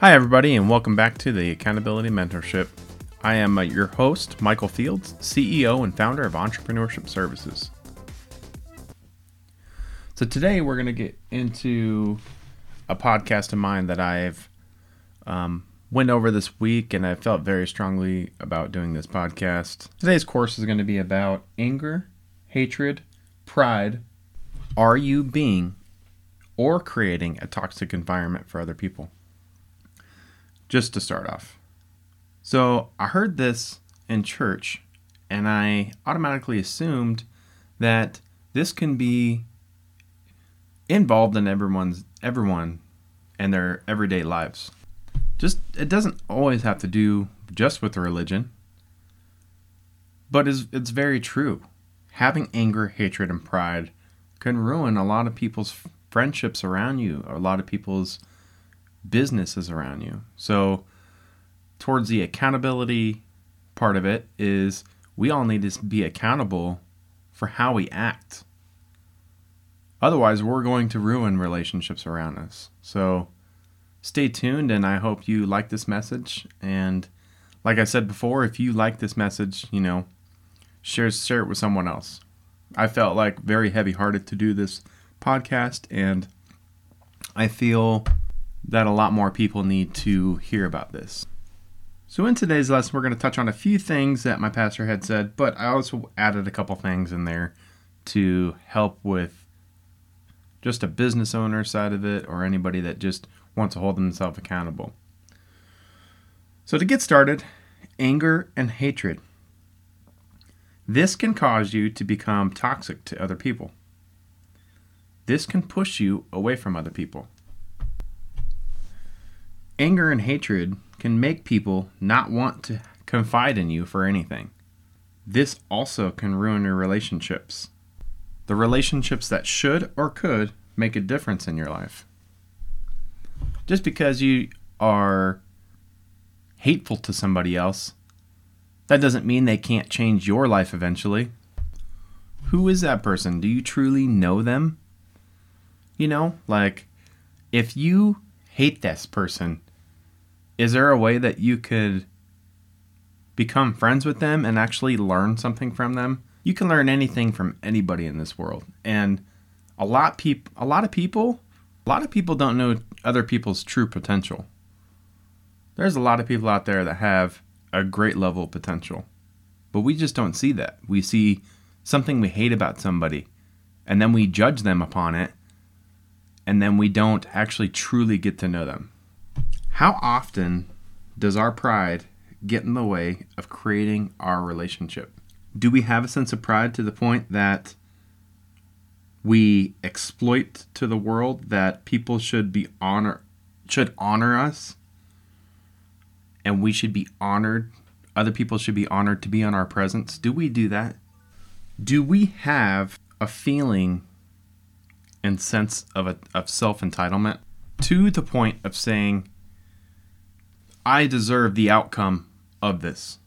Hi, everybody, and welcome back to the Accountability Mentorship. I am uh, your host, Michael Fields, CEO and founder of Entrepreneurship Services. So, today we're going to get into a podcast of mine that I've um, went over this week, and I felt very strongly about doing this podcast. Today's course is going to be about anger, hatred, pride. Are you being or creating a toxic environment for other people? Just to start off. So I heard this in church, and I automatically assumed that this can be involved in everyone's everyone and their everyday lives. Just it doesn't always have to do just with religion, but it's, it's very true. Having anger, hatred, and pride can ruin a lot of people's friendships around you, a lot of people's businesses around you. So, towards the accountability part of it, is we all need to be accountable for how we act. Otherwise, we're going to ruin relationships around us. So, stay tuned, and I hope you like this message. And, like I said before, if you like this message, you know, share share it with someone else. I felt like very heavy hearted to do this podcast, and I feel that a lot more people need to hear about this. So, in today's lesson, we're going to touch on a few things that my pastor had said, but I also added a couple things in there to help with just a business owner side of it or anybody that just wants to hold themselves accountable. So, to get started, anger and hatred. This can cause you to become toxic to other people. This can push you away from other people. Anger and hatred can make people not want to confide in you for anything. This also can ruin your relationships. The relationships that should or could make a difference in your life. Just because you are hateful to somebody else, that doesn't mean they can't change your life eventually. Who is that person? Do you truly know them? You know, like if you hate this person, is there a way that you could become friends with them and actually learn something from them? You can learn anything from anybody in this world. And a lot peop- a lot of people a lot of people don't know other people's true potential. There's a lot of people out there that have a great level of potential. But we just don't see that. We see something we hate about somebody and then we judge them upon it and then we don't actually truly get to know them. How often does our pride get in the way of creating our relationship? Do we have a sense of pride to the point that we exploit to the world that people should be honor should honor us? And we should be honored other people should be honored to be in our presence? Do we do that? Do we have a feeling and sense of a, of self-entitlement? To the point of saying I deserve the outcome of this.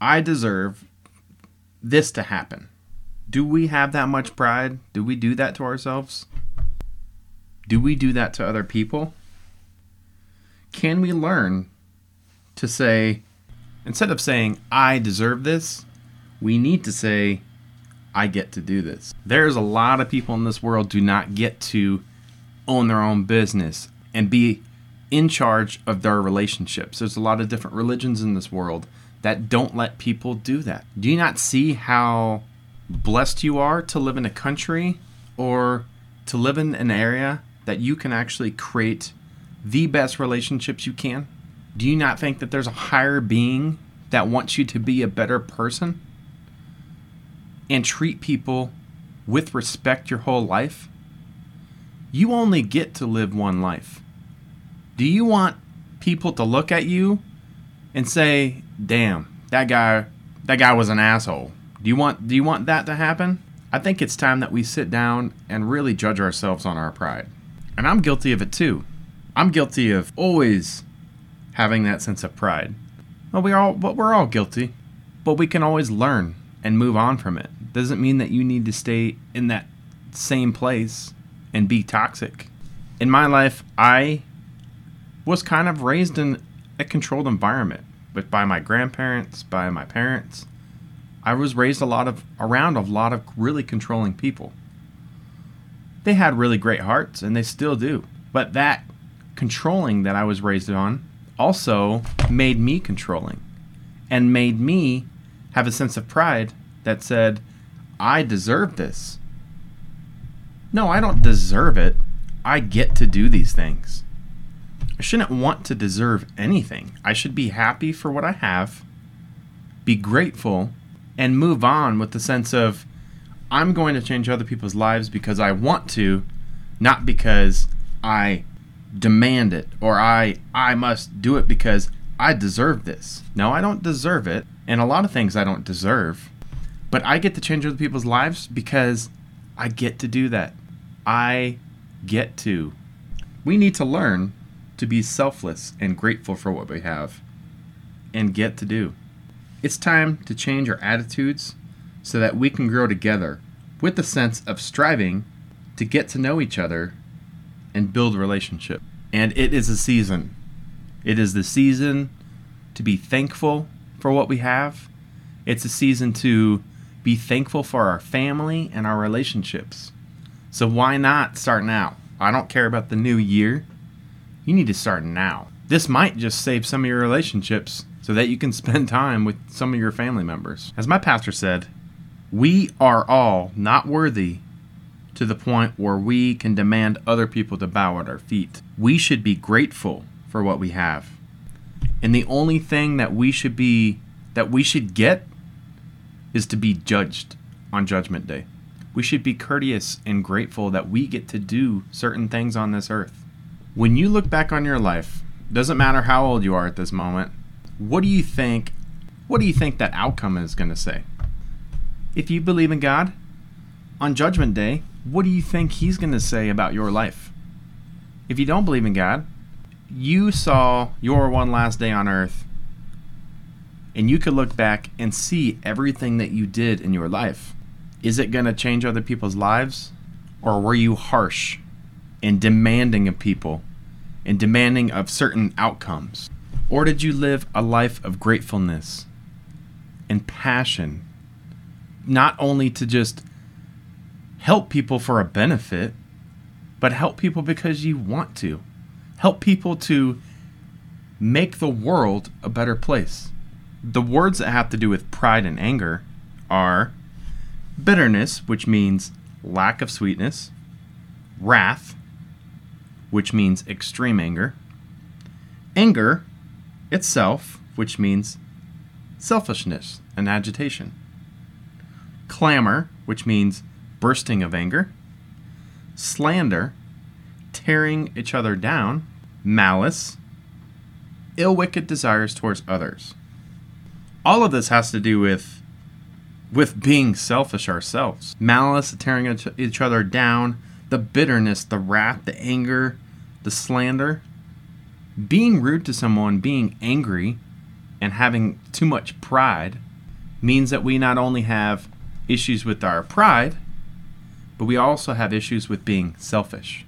I deserve this to happen. Do we have that much pride? Do we do that to ourselves? Do we do that to other people? Can we learn to say, instead of saying, I deserve this, we need to say, I get to do this. There's a lot of people in this world do not get to own their own business and be in charge of their relationships. There's a lot of different religions in this world that don't let people do that. Do you not see how blessed you are to live in a country or to live in an area that you can actually create the best relationships you can? Do you not think that there's a higher being that wants you to be a better person and treat people with respect your whole life? You only get to live one life. Do you want people to look at you and say, "Damn, that guy that guy was an asshole." Do you want do you want that to happen? I think it's time that we sit down and really judge ourselves on our pride. And I'm guilty of it too. I'm guilty of always having that sense of pride. Well, we all but we're all guilty. But we can always learn and move on from it. Doesn't mean that you need to stay in that same place and be toxic. In my life, I was kind of raised in a controlled environment, but by my grandparents, by my parents. I was raised a lot of around a lot of really controlling people. They had really great hearts and they still do. But that controlling that I was raised on also made me controlling and made me have a sense of pride that said, I deserve this. No, I don't deserve it. I get to do these things. I shouldn't want to deserve anything. I should be happy for what I have, be grateful, and move on with the sense of I'm going to change other people's lives because I want to, not because I demand it or I I must do it because I deserve this. No, I don't deserve it, and a lot of things I don't deserve. But I get to change other people's lives because I get to do that. I get to. We need to learn to be selfless and grateful for what we have and get to do. It's time to change our attitudes so that we can grow together with the sense of striving to get to know each other and build relationship. And it is a season. It is the season to be thankful for what we have. It's a season to be thankful for our family and our relationships. So why not start now? I don't care about the new year. You need to start now. This might just save some of your relationships so that you can spend time with some of your family members. As my pastor said, we are all not worthy to the point where we can demand other people to bow at our feet. We should be grateful for what we have. And the only thing that we should be that we should get is to be judged on judgment day. We should be courteous and grateful that we get to do certain things on this earth. When you look back on your life, doesn't matter how old you are at this moment, what do you think what do you think that outcome is going to say? If you believe in God, on judgment day, what do you think he's going to say about your life? If you don't believe in God, you saw your one last day on earth and you could look back and see everything that you did in your life. Is it going to change other people's lives? Or were you harsh and demanding of people and demanding of certain outcomes? Or did you live a life of gratefulness and passion, not only to just help people for a benefit, but help people because you want to? Help people to make the world a better place. The words that have to do with pride and anger are bitterness, which means lack of sweetness, wrath, which means extreme anger, anger, itself, which means selfishness and agitation. Clamor, which means bursting of anger. Slander, tearing each other down. Malice, ill wicked desires towards others. All of this has to do with with being selfish ourselves. Malice, tearing each other down, the bitterness, the wrath, the anger, the slander being rude to someone, being angry, and having too much pride means that we not only have issues with our pride, but we also have issues with being selfish.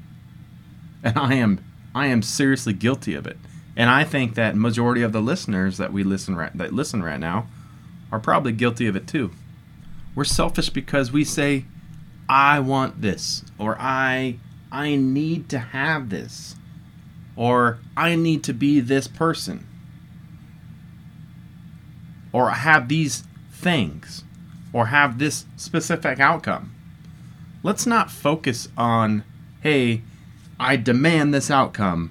And I am I am seriously guilty of it. And I think that majority of the listeners that we listen right that listen right now are probably guilty of it too. We're selfish because we say I want this or I I need to have this or I need to be this person, or have these things, or have this specific outcome. Let's not focus on, hey, I demand this outcome,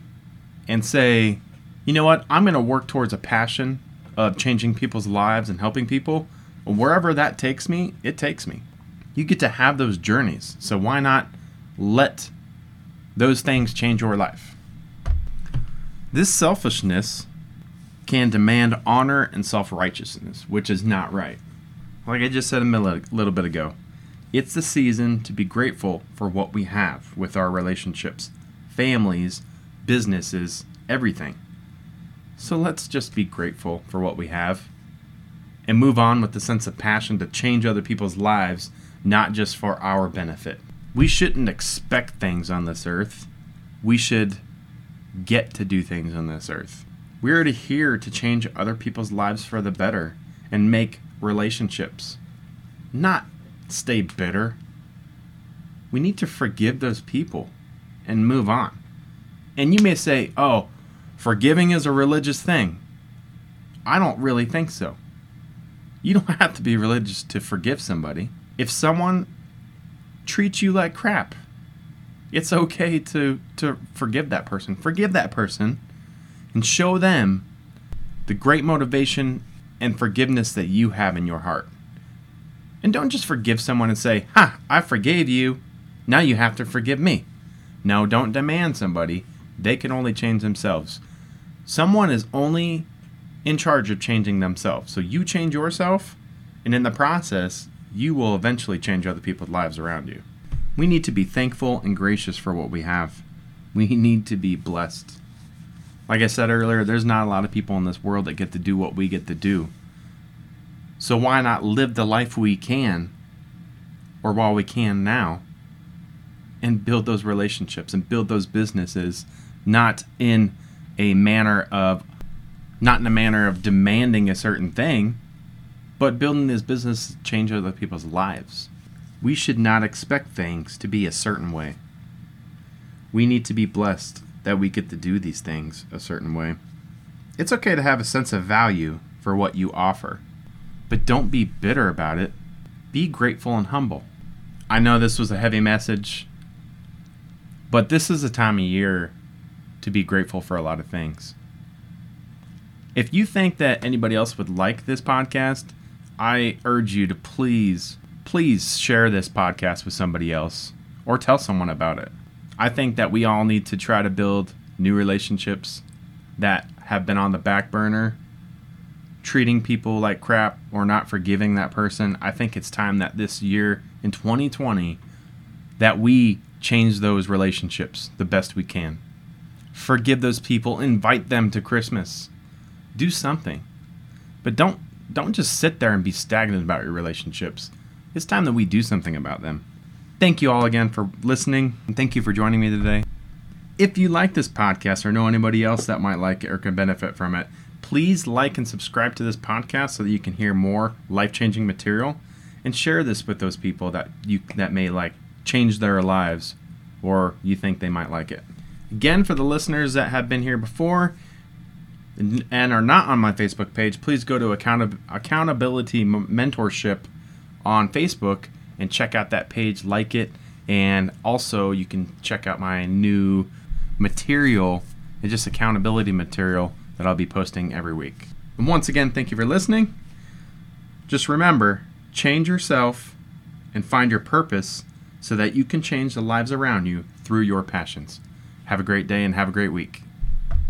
and say, you know what, I'm going to work towards a passion of changing people's lives and helping people. Wherever that takes me, it takes me. You get to have those journeys. So why not let those things change your life? This selfishness can demand honor and self righteousness, which is not right. Like I just said a little bit ago, it's the season to be grateful for what we have with our relationships, families, businesses, everything. So let's just be grateful for what we have and move on with the sense of passion to change other people's lives, not just for our benefit. We shouldn't expect things on this earth. We should get to do things on this earth. We are here to change other people's lives for the better and make relationships, not stay bitter. We need to forgive those people and move on. And you may say, oh, forgiving is a religious thing. I don't really think so. You don't have to be religious to forgive somebody. If someone treats you like crap, it's okay to, to forgive that person. Forgive that person and show them the great motivation and forgiveness that you have in your heart. And don't just forgive someone and say, Ha, I forgave you. Now you have to forgive me. No, don't demand somebody. They can only change themselves. Someone is only in charge of changing themselves. So you change yourself, and in the process, you will eventually change other people's lives around you. We need to be thankful and gracious for what we have. We need to be blessed. Like I said earlier, there's not a lot of people in this world that get to do what we get to do. So why not live the life we can, or while we can now, and build those relationships and build those businesses, not in a manner of, not in a manner of demanding a certain thing, but building this business change other people's lives. We should not expect things to be a certain way. We need to be blessed that we get to do these things a certain way. It's okay to have a sense of value for what you offer, but don't be bitter about it. Be grateful and humble. I know this was a heavy message, but this is a time of year to be grateful for a lot of things. If you think that anybody else would like this podcast, I urge you to please, please share this podcast with somebody else or tell someone about it. I think that we all need to try to build new relationships that have been on the back burner, treating people like crap or not forgiving that person. I think it's time that this year in 2020 that we change those relationships the best we can. Forgive those people, invite them to Christmas. Do something. But don't don't just sit there and be stagnant about your relationships. It's time that we do something about them. Thank you all again for listening, and thank you for joining me today. If you like this podcast or know anybody else that might like it or can benefit from it, please like and subscribe to this podcast so that you can hear more life-changing material and share this with those people that you that may like change their lives or you think they might like it. Again, for the listeners that have been here before and are not on my Facebook page, please go to Account- Accountability Mentorship on Facebook and check out that page, like it, and also you can check out my new material, it's just accountability material that I'll be posting every week. And once again, thank you for listening. Just remember, change yourself and find your purpose so that you can change the lives around you through your passions. Have a great day and have a great week.